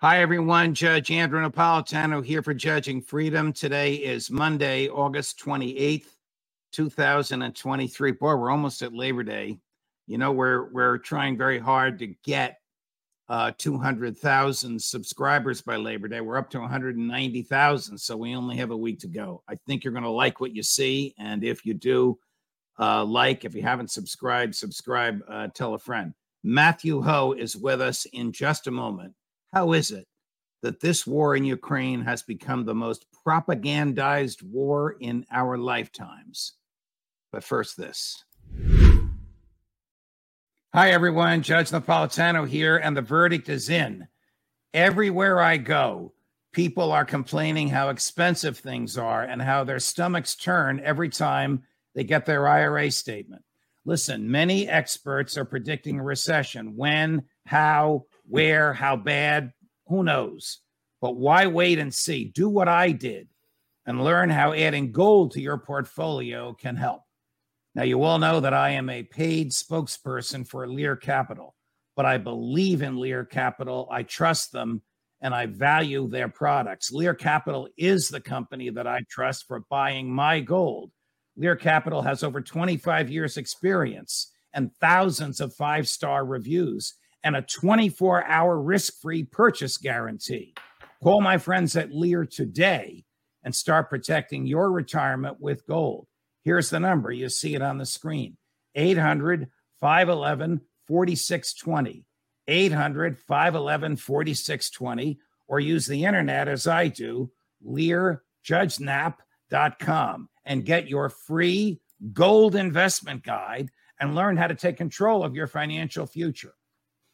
Hi, everyone. Judge Andrew Napolitano here for Judging Freedom. Today is Monday, August 28th, 2023. Boy, we're almost at Labor Day. You know, we're we're trying very hard to get uh, 200,000 subscribers by Labor Day. We're up to 190,000, so we only have a week to go. I think you're going to like what you see, and if you do, uh, like. If you haven't subscribed, subscribe. Uh, tell a friend. Matthew Hoh is with us in just a moment. How is it that this war in Ukraine has become the most propagandized war in our lifetimes? But first, this. Hi, everyone. Judge Napolitano here, and the verdict is in. Everywhere I go, people are complaining how expensive things are and how their stomachs turn every time they get their IRA statement. Listen, many experts are predicting a recession. When, how, where, how bad, who knows? But why wait and see? Do what I did and learn how adding gold to your portfolio can help. Now, you all know that I am a paid spokesperson for Lear Capital, but I believe in Lear Capital. I trust them and I value their products. Lear Capital is the company that I trust for buying my gold. Lear Capital has over 25 years' experience and thousands of five star reviews and a 24 hour risk free purchase guarantee. Call my friends at Lear today and start protecting your retirement with gold. Here's the number. You see it on the screen 800 511 4620. 800 511 4620. Or use the internet as I do, learjudgenap.com, and get your free gold investment guide and learn how to take control of your financial future.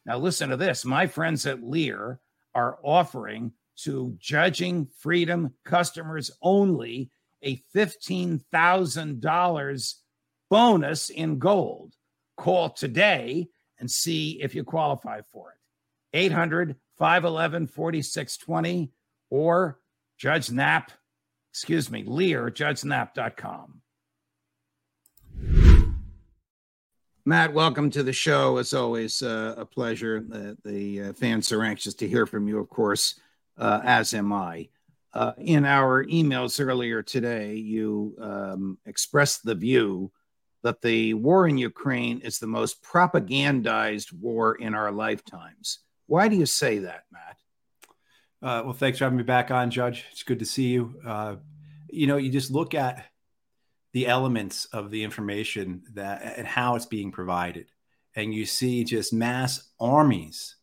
Now, listen to this. My friends at Lear are offering to Judging Freedom customers only a $15,000 bonus in gold. Call today and see if you qualify for it. 800 511 4620 or Judge Nap, excuse me, Lear, judgenap.com. Matt, welcome to the show. As always, uh, a pleasure. Uh, the uh, fans are anxious to hear from you, of course, uh, as am I. Uh, in our emails earlier today, you um, expressed the view that the war in Ukraine is the most propagandized war in our lifetimes. Why do you say that, Matt? Uh, well, thanks for having me back on, Judge. It's good to see you. you know, you just look at the elements of the information that and how it's being provided. And you see just mass armies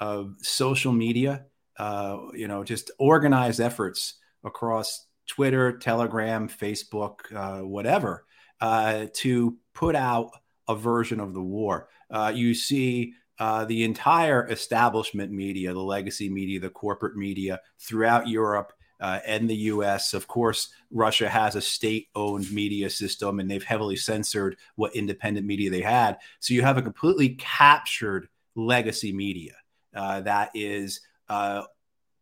of social media, uh, you know, just organized efforts across Twitter, Telegram, Facebook, uh, whatever, uh, to put out a version of the war. Uh, you see uh, the entire establishment media, the legacy media, the corporate media throughout Europe uh, and the US. Of course, Russia has a state owned media system and they've heavily censored what independent media they had. So you have a completely captured legacy media uh, that is uh,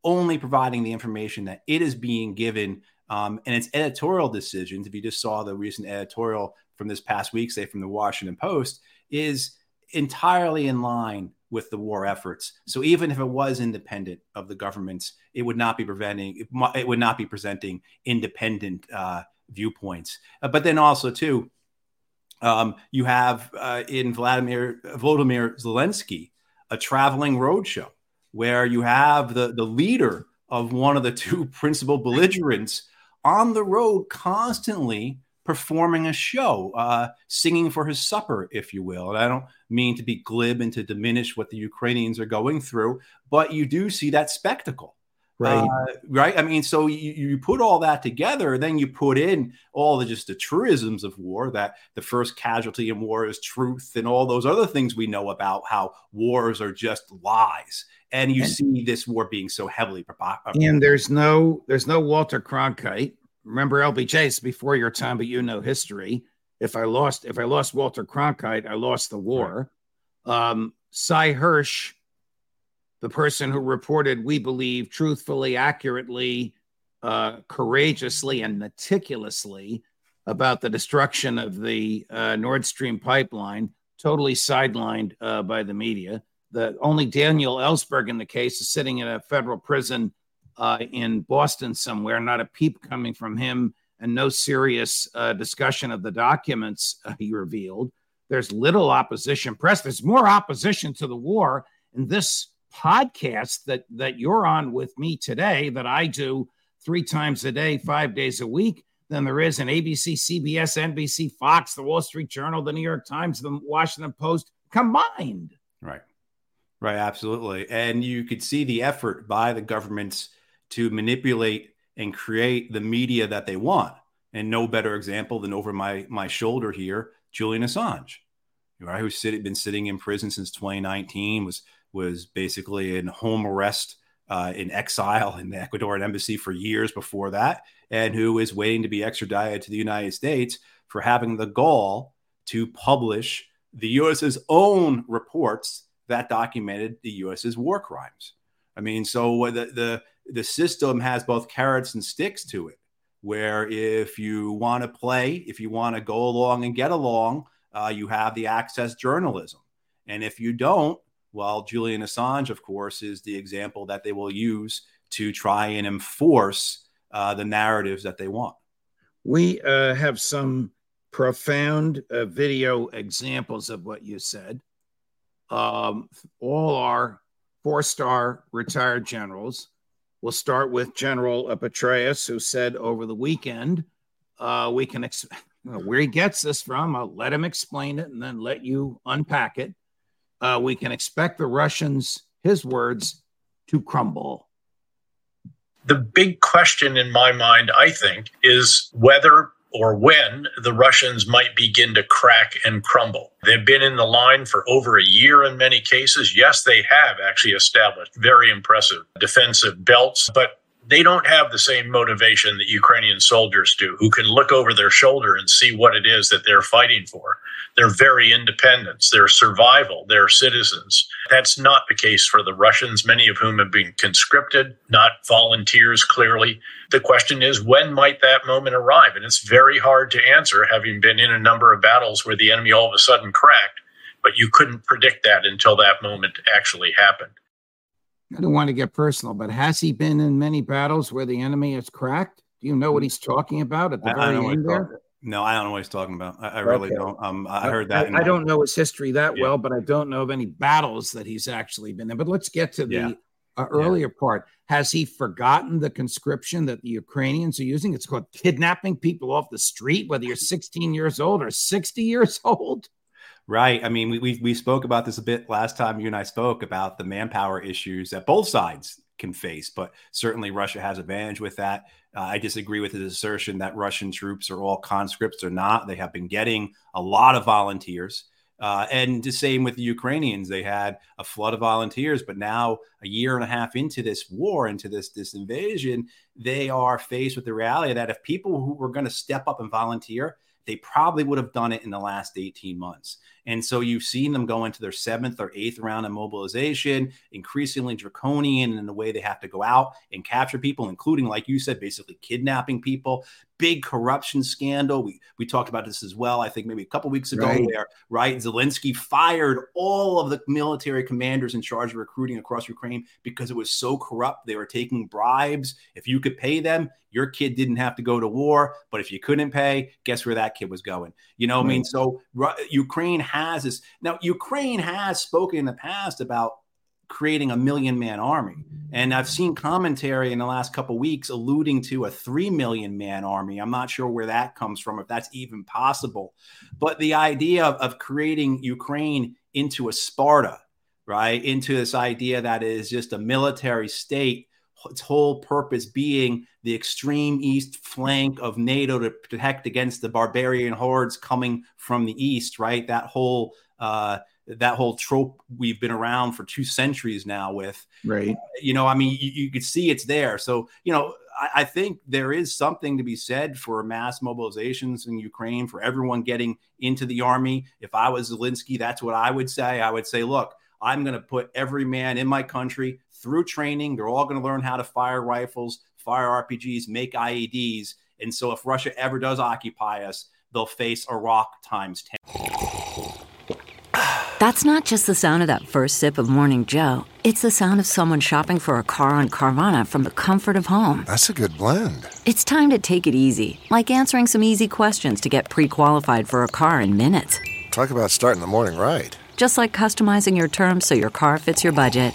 only providing the information that it is being given. Um, and its editorial decisions, if you just saw the recent editorial from this past week, say from the Washington Post, is entirely in line with the war efforts. So even if it was independent of the governments, it would not be preventing it, would not be presenting independent uh, viewpoints. Uh, but then also too, um, you have uh, in Vladimir Vladimir Zelensky a traveling roadshow where you have the the leader of one of the two principal belligerents on the road constantly performing a show, uh, singing for his supper, if you will. And I don't mean to be glib and to diminish what the Ukrainians are going through, but you do see that spectacle. Right. Uh, right. I mean, so you, you put all that together, then you put in all the just the truisms of war that the first casualty in war is truth and all those other things we know about how wars are just lies. And you and, see this war being so heavily. And there's no, there's no Walter Cronkite remember LBJ's before your time, but you know history. If I lost, if I lost Walter Cronkite, I lost the war. Right. Um, Sy Hersh, the person who reported, we believe, truthfully, accurately, uh, courageously, and meticulously about the destruction of the uh, Nord Stream pipeline, totally sidelined uh, by the media. The only Daniel Ellsberg in the case is sitting in a federal prison uh, in Boston somewhere, not a peep coming from him, and no serious uh, discussion of the documents uh, he revealed. There's little opposition press. There's more opposition to the war in this podcast that that you're on with me today that I do three times a day, five days a week than there is in ABC, CBS, NBC, Fox, the Wall Street Journal, the New York Times, the Washington Post combined. Right. Right, absolutely. And you could see the effort by the governments to manipulate and create the media that they want. And no better example than over my my shoulder here, Julian Assange, right? Who's sitting, been sitting in prison since 2019, was was basically in home arrest uh, in exile in the Ecuadorian embassy for years before that, and who is waiting to be extradited to the United States for having the gall to publish the U.S.'s own reports that documented the U.S.'s war crimes. I mean, so the the the system has both carrots and sticks to it. Where if you want to play, if you want to go along and get along, uh, you have the access journalism, and if you don't, well, Julian Assange, of course, is the example that they will use to try and enforce uh, the narratives that they want. We uh, have some profound uh, video examples of what you said. Um, all our four star retired generals. We'll start with General Petraeus, who said over the weekend, uh, we can, ex- where he gets this from, I'll let him explain it and then let you unpack it. Uh, we can expect the Russians, his words, to crumble. The big question in my mind, I think, is whether or when the Russians might begin to crack and crumble. They've been in the line for over a year in many cases. Yes, they have actually established very impressive defensive belts, but they don't have the same motivation that Ukrainian soldiers do, who can look over their shoulder and see what it is that they're fighting for. They're very independent, their survival, their citizens. That's not the case for the Russians, many of whom have been conscripted, not volunteers clearly. The question is, when might that moment arrive? And it's very hard to answer, having been in a number of battles where the enemy all of a sudden cracked, but you couldn't predict that until that moment actually happened. I don't want to get personal, but has he been in many battles where the enemy has cracked? Do you know what he's talking about at the I, very I end there? No, I don't know what he's talking about. I, I really okay. don't. Um, I heard that. I, don't know his history that yeah. well, but I don't know of any battles that he's actually been in. But let's get to the yeah. uh, earlier yeah. part. Has he forgotten the conscription that the Ukrainians are using? It's called kidnapping people off the street, whether you're 16 years old or 60 years old. Right. I mean, we, we, we spoke about this a bit last time you and I spoke about the manpower issues that both sides can face, but certainly Russia has advantage with that. Uh, I disagree with his assertion that Russian troops are all conscripts or not. They have been getting a lot of volunteers. Uh, and the same with the Ukrainians. They had a flood of volunteers, but now a year and a half into this war, into this, this invasion, they are faced with the reality that if people who were going to step up and volunteer, they probably would have done it in the last 18 months. And so you've seen them go into their seventh or eighth round of mobilization, increasingly draconian in the way they have to go out and capture people, including, like you said, basically kidnapping people, big corruption scandal. We we talked about this as well. I think maybe a couple weeks ago, Right. where right Zelensky fired all of the military commanders in charge of recruiting across Ukraine because it was so corrupt. They were taking bribes. If you could pay them, your kid didn't have to go to war. But if you couldn't pay, guess where that kid was going? You know, what I mean, so Ukraine has now. Ukraine has spoken in the past about creating a million man army. And I've seen commentary in the last couple weeks alluding to a 3 million man army. I'm not sure where that comes from, if that's even possible. But the idea of, of creating Ukraine into a Sparta, right? Into this idea that it is just a military state, its whole purpose being the extreme east flank of NATO to protect against the barbarian hordes coming from the east, right? That whole uh, that whole trope we've been around for two centuries now with Right. you know i mean you, you could see it's there so you know I, I think there is something to be said for mass mobilizations in ukraine for everyone getting into the army if i was zelensky that's what i would say i would say look i'm going to put every man in my country through training they're all going to learn how to fire rifles fire rpgs make ieds and so if russia ever does occupy us they'll face iraq times 10 That's not just the sound of that first sip of Morning Joe. It's the sound of someone shopping for a car on Carvana from the comfort of home. That's a good blend. It's time to take it easy, like answering some easy questions to get pre qualified for a car in minutes. Talk about starting the morning right. Just like customizing your terms so your car fits your budget.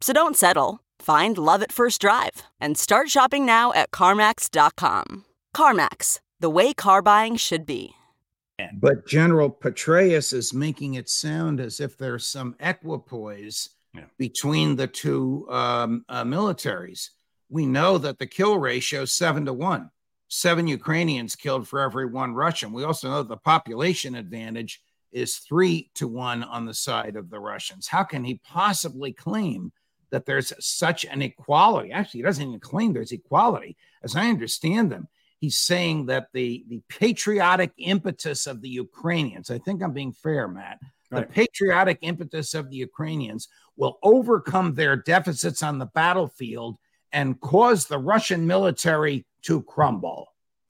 So don't settle. Find love at first drive and start shopping now at CarMax.com. CarMax, the way car buying should be. But General Petraeus is making it sound as if there's some equipoise Yeah. between the two um, uh, militaries. We know that the kill ratio is seven to one, seven Ukrainians killed for every one Russian. We also know the population advantage is three to one on the side of the Russians. How can he possibly claim that there's such an equality? Actually, he doesn't even claim there's equality. As I understand them, he's saying that the the patriotic impetus of the Ukrainians, I think I'm being fair, Matt, the patriotic impetus of the Ukrainians will overcome their deficits on the battlefield and cause the Russian military to crumble.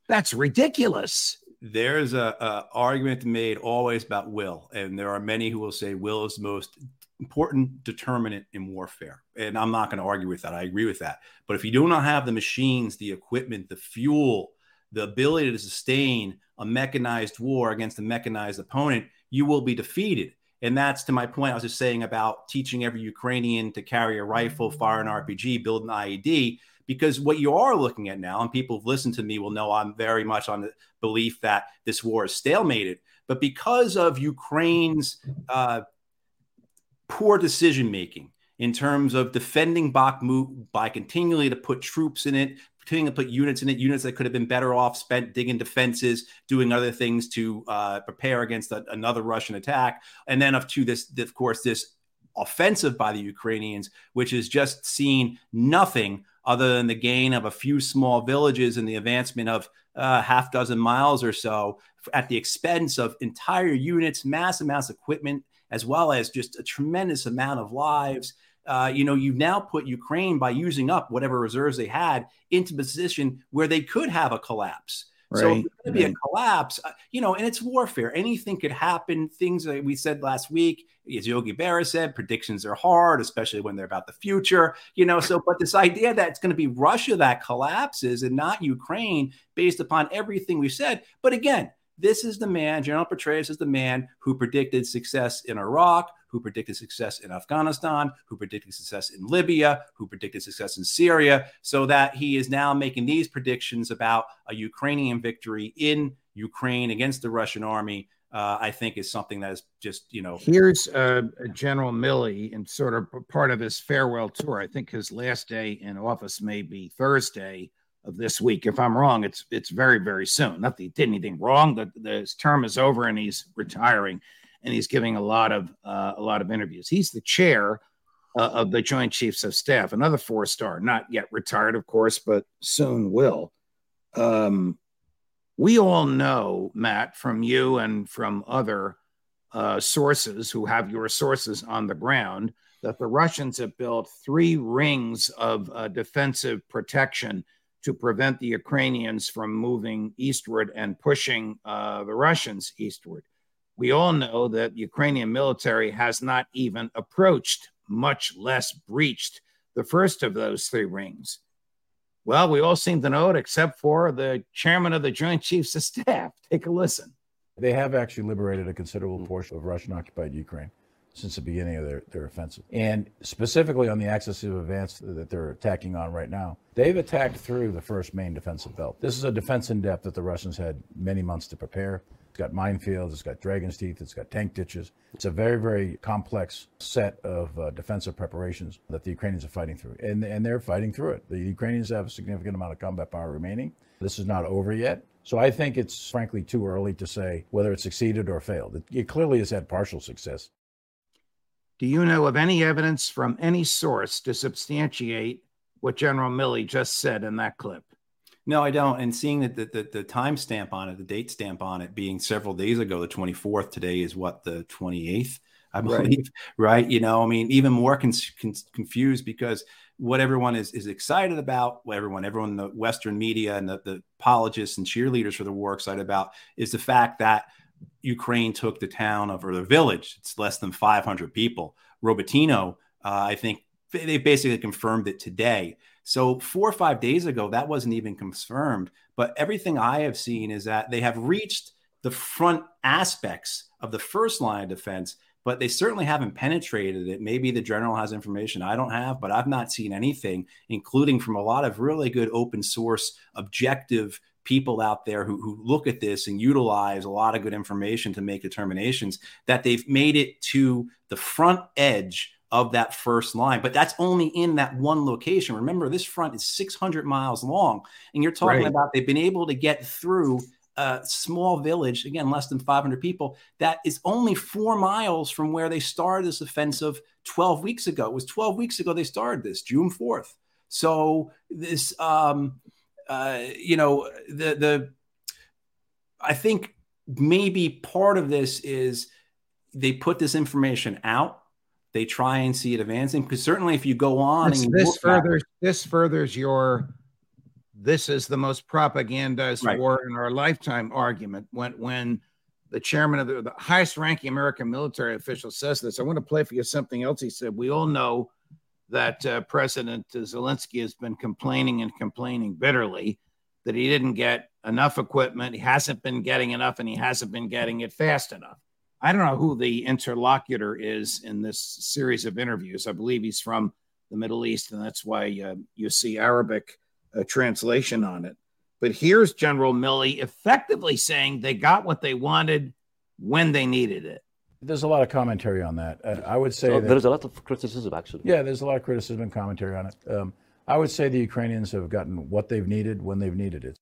That's ridiculous. there's a, a argument made always about will, and there are many who will say will is the most important determinant in warfare. And I'm not going to argue with that. I agree with that. But if you do not have the machines, the equipment, the fuel, the ability to sustain a mechanized war against a mechanized opponent, you will be defeated. And that's to my point. I was just saying about teaching every Ukrainian to carry a rifle, fire an RPG, build an IED because what you are looking at now, and people who've listened to me will know I'm very much on the belief that this war is stalemated. But because of Ukraine's uh, poor decision making in terms of defending Bakhmut by continually to put troops in it, continuing to put units in it, units that could have been better off spent digging defenses, doing other things to uh, prepare against a, another Russian attack, and then up to this, of course, this offensive by the Ukrainians, which has just seen nothing other than the gain of a few small villages and the advancement of a half dozen miles or so at the expense of entire units, mass amounts of equipment, as well as just a tremendous amount of lives. Uh, you know, you've now put Ukraine by using up whatever reserves they had into a position where they could have a collapse. So Right, if there's going to be a collapse, uh, you know, and it's warfare. Anything could happen. Things that we said last week, as Yogi Berra said, predictions are hard, especially when they're about the future. You know, so but this idea that it's going to be Russia that collapses and not Ukraine, based upon everything we said. But again, this is the man, General Petraeus is the man who predicted success in Iraq, who predicted success in Afghanistan, who predicted success in Libya, who predicted success in Syria, so that he is now making these predictions about a Ukrainian victory in Ukraine against the Russian army. Uh, I think is something that is just, you know, Here's uh, General Milley and sort of part of his farewell tour. I think his last day in office may be Thursday. Of this week. If I'm wrong, it's it's very very soon. Not that he did anything wrong. The his term is over and he's retiring, and he's giving a lot of uh, a lot of interviews. He's the chair uh, of the Joint Chiefs of Staff, another four star, not yet retired, of course, but soon will. Um, we all know, Matt, from you and from other uh, sources who have your sources on the ground, that the Russians have built three rings of uh, defensive protection to prevent the Ukrainians from moving eastward and pushing uh, the Russians eastward. We all know that the Ukrainian military has not even approached, much less breached, the first of those three rings. Well, we all seem to know it except for the chairman of the Joint Chiefs of Staff. Take a listen. They have actually liberated a considerable portion of Russian occupied Ukraine since the beginning of their, their offensive. And specifically on the axis of advance that they're attacking on right now, they've attacked through the first main defensive belt. This is a defense in depth that the Russians had many months to prepare. It's got minefields, it's got dragon's teeth, it's got tank ditches. It's a very, very complex set of uh, defensive preparations that the Ukrainians are fighting through. And, and they're fighting through it. The Ukrainians have a significant amount of combat power remaining. This is not over yet. So I think it's frankly too early to say whether it succeeded or failed. It, it clearly has had partial success. Do you know of any evidence from any source to substantiate what General Milley just said in that clip? No, I don't. And seeing that the, the, the time stamp on it, the date stamp on it being several days ago, the 24th, today is what, the 28th, I believe, right? right? You know, I mean, even more con- con- confused because what everyone is, is excited about, what everyone, everyone in the Western media and the, the apologists and cheerleaders for the war excited about is the fact that Ukraine took the town of or the village. It's less than 500 people. Robotino, uh, I think they basically confirmed it today. So four or five days ago, that wasn't even confirmed. But everything I have seen is that they have reached the front aspects of the first line of defense, but they certainly haven't penetrated it. Maybe the general has information I don't have, but I've not seen anything, including from a lot of really good open source, objective people out there who, who look at this and utilize a lot of good information to make determinations that they've made it to the front edge of that first line. But that's only in that one location. Remember, this front is 600 miles long. And you're talking right. about they've been able to get through a small village, again, less than 500 people, that is only four miles from where they started this offensive 12 weeks ago. It was 12 weeks ago they started this, June 4th. So this, um, uh, you know, the the I think maybe part of this is they put this information out. They try and see it advancing because certainly if you go on this, and this furthers this furthers your this is the most propagandized right. war in our lifetime argument when when the chairman of the, the highest ranking American military official says this. I want to play for you something else he said. We all know that uh, President Zelensky has been complaining and complaining bitterly that he didn't get enough equipment, he hasn't been getting enough, and he hasn't been getting it fast enough. I don't know who the interlocutor is in this series of interviews. I believe he's from the Middle East, and that's why uh, you see Arabic uh, translation on it. But here's General Milley effectively saying they got what they wanted when they needed it. There's a lot of commentary on that. Uh, I would say so that, there's a lot of criticism, actually. Yeah, there's a lot of criticism and commentary on it. Um, I would say the Ukrainians have gotten what they've needed when they've needed it.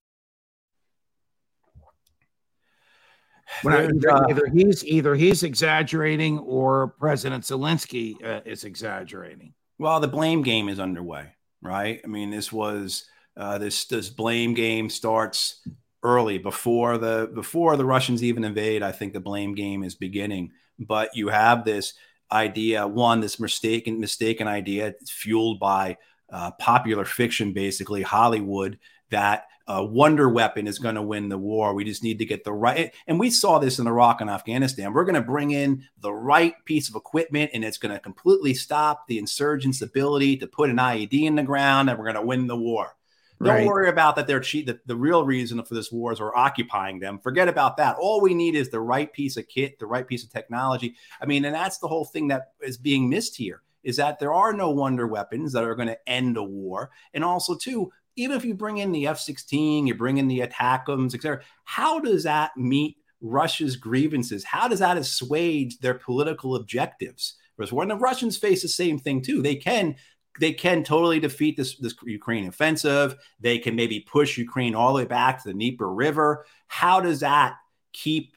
When either, uh, either, he's either he's exaggerating or President Zelensky uh, is exaggerating. Well, the blame game is underway, right? I mean, this was uh, this this blame game starts early before the before the Russians even invade. I think the blame game is beginning. But you have this idea, one, this mistaken mistaken idea, fueled by uh, popular fiction, basically Hollywood, that a wonder weapon is going to win the war. We just need to get the right. And we saw this in Iraq and Afghanistan. We're going to bring in the right piece of equipment, and it's going to completely stop the insurgents' ability to put an IED in the ground, and we're going to win the war. Don't right. worry about that. They're cheat. The, the real reason for this war is we're occupying them. Forget about that. All we need is the right piece of kit, the right piece of technology. I mean, and that's the whole thing that is being missed here is that there are no wonder weapons that are going to end a war. And also, too, even if you bring in the F-16, you bring in the ATACMS, etc., how does that meet Russia's grievances? How does that assuage their political objectives? Whereas when the Russians face the same thing too, they can they can totally defeat this this Ukrainian offensive. They can maybe push Ukraine all the way back to the Dnieper River. How does that keep?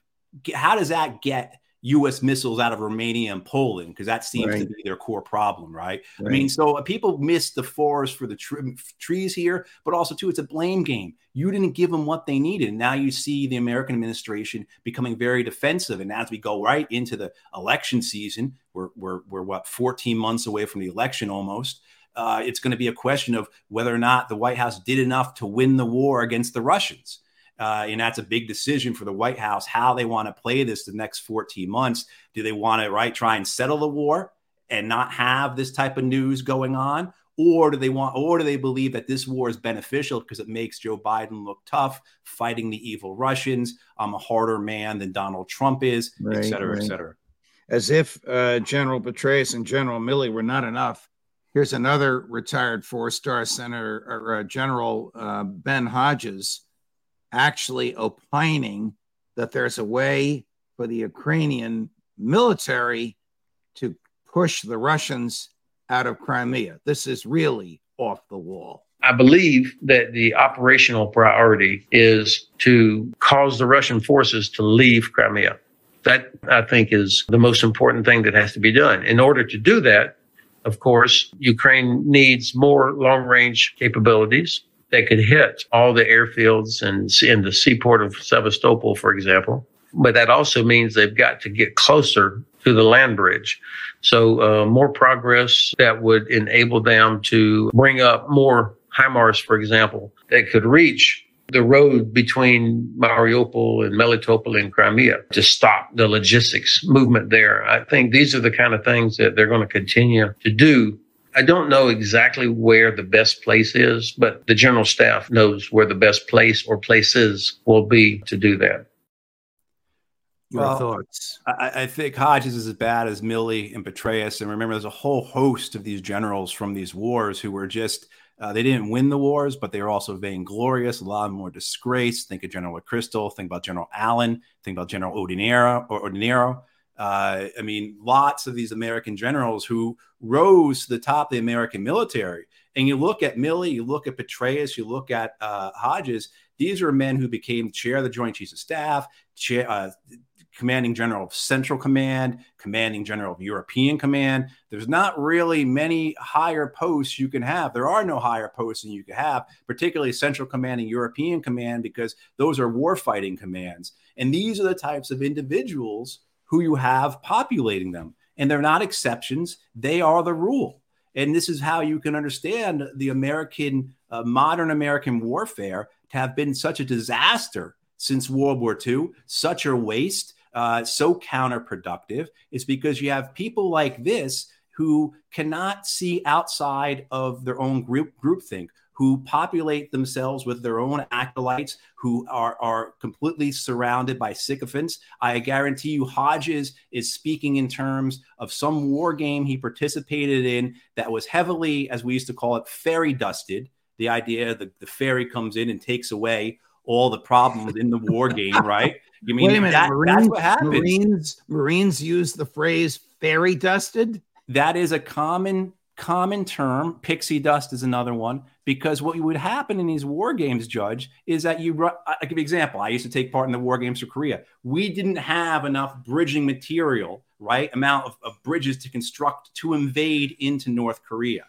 How does that get U.S. missiles out of Romania and Poland because that seems right. to be their core problem, right? right? I mean, so uh, people miss the forest for the tr- trees here, but also too, it's a blame game. You didn't give them what they needed. and Now you see the American administration becoming very defensive, and as we go right into the election season, we're we're, we're what 14 months away from the election almost. Uh, it's going to be a question of whether or not the White House did enough to win the war against the Russians. Uh, and that's a big decision for the White House how they want to play this the next 14 months. Do they want to right try and settle the war and not have this type of news going on, or do they want, or do they believe that this war is beneficial because it makes Joe Biden look tough, fighting the evil Russians? I'm a harder man than Donald Trump is, right, et cetera, right. et cetera. As if uh, General Petraeus and General Milley were not enough. Here's another retired four-star Senator or uh, General uh, Ben Hodges actually opining that there's a way for the Ukrainian military to push the Russians out of Crimea. This is really off the wall. I believe that the operational priority is to cause the Russian forces to leave Crimea. That I think is the most important thing that has to be done. In order to do that, of course, Ukraine needs more long range capabilities that could hit all the airfields and in the seaport of Sevastopol, for example. But that also means they've got to get closer to the land bridge. So uh, more progress that would enable them to bring up more HIMARS, for example, that could reach the road between Mariupol and Melitopol and Crimea to stop the logistics movement there. I think these are the kind of things that they're going to continue to do I don't know exactly where the best place is, but the general staff knows where the best place or places will be to do that. Your well, thoughts? I, I, think Hodges is as bad as Milley and Petraeus. And remember, there's a whole host of these generals from these wars who were just, uh, they didn't win the wars, but they were also vainglorious. A lot more disgrace. Think of General Crystal, think about General Allen, think about General Odinero or Odinero. Uh, I mean, lots of these American generals who rose to the top of the American military. And you look at Milley, you look at Petraeus, you look at uh, Hodges. These are men who became chair of the Joint Chiefs of Staff, chair, uh, commanding general of Central Command, commanding general of European Command. There's not really many higher posts you can have. There are no higher posts than you can have, particularly Central Commanding European Command, because those are warfighting commands. And these are the types of individuals who you have populating them. And they're not exceptions, they are the rule. And this is how you can understand the American, uh, modern American warfare to have been such a disaster since World War II, such a waste, uh, so counterproductive. It's because you have people like this who cannot see outside of their own group groupthink, who populate themselves with their own acolytes, who are, are completely surrounded by sycophants. I guarantee you, Hodges is speaking in terms of some war game he participated in that was heavily, as we used to call it, fairy dusted. The idea that the fairy comes in and takes away all the problems in the war game, right? You mean minute, that, Marines, that's what happens. Marines, Marines use the phrase fairy dusted? That is a common common term. Pixie dust is another one because what would happen in these war games, Judge, is that you. I give you an example. I used to take part in the war games for Korea. We didn't have enough bridging material, right? Amount of, of bridges to construct to invade into North Korea.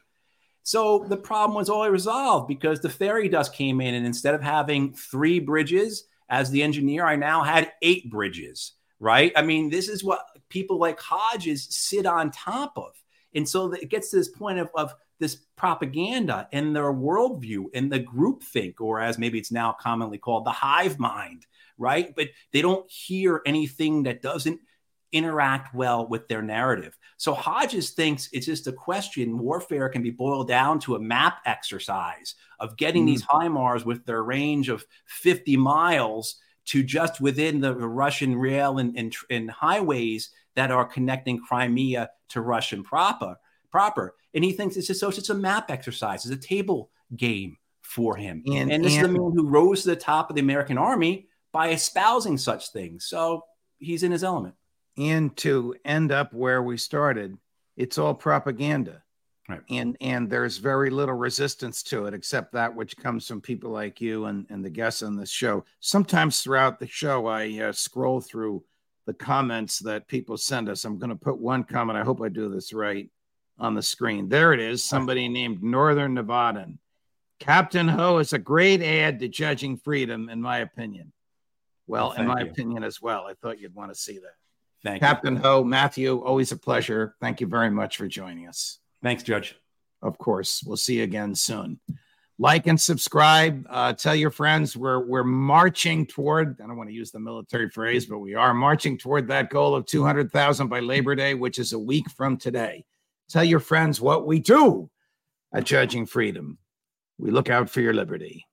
So the problem was all resolved because the fairy dust came in, and instead of having three bridges as the engineer, I now had eight bridges. Right? I mean, this is what people like Hodges sit on top of. And so it gets to this point of, of this propaganda and their worldview and the groupthink, or as maybe it's now commonly called, the hive mind, right? But they don't hear anything that doesn't interact well with their narrative. So Hodges thinks it's just a question. Warfare can be boiled down to a map exercise of getting mm. these HIMARS with their range of 50 miles to just within the Russian rail and, and, and highways that are connecting Crimea to Russian proper. Proper, and he thinks it's just so it's just a map exercise, it's a table game for him. And, and this and, is the man who rose to the top of the American army by espousing such things. So he's in his element. And to end up where we started, it's all propaganda. Right. And and there's very little resistance to it, except that which comes from people like you and, and the guests on this show. Sometimes throughout the show, I uh, scroll through the comments that people send us. I'm going to put one comment. I hope I do this right on the screen. There it is. Somebody named Northern Nevadan. Captain Hoh is a great add to Judging Freedom, in my opinion. Well, Well, in my you. opinion as well. I thought you'd want to see that. Thank you. Captain Hoh, Matthew, always a pleasure. Thank you very much for joining us. Thanks, Judge. Of course, we'll see you again soon. Like and subscribe. Uh, tell your friends we're we're marching toward. I don't want to use the military phrase, but we are marching toward that goal of two hundred thousand by Labor Day, which is a week from today. Tell your friends what we do at Judging Freedom. We look out for your liberty.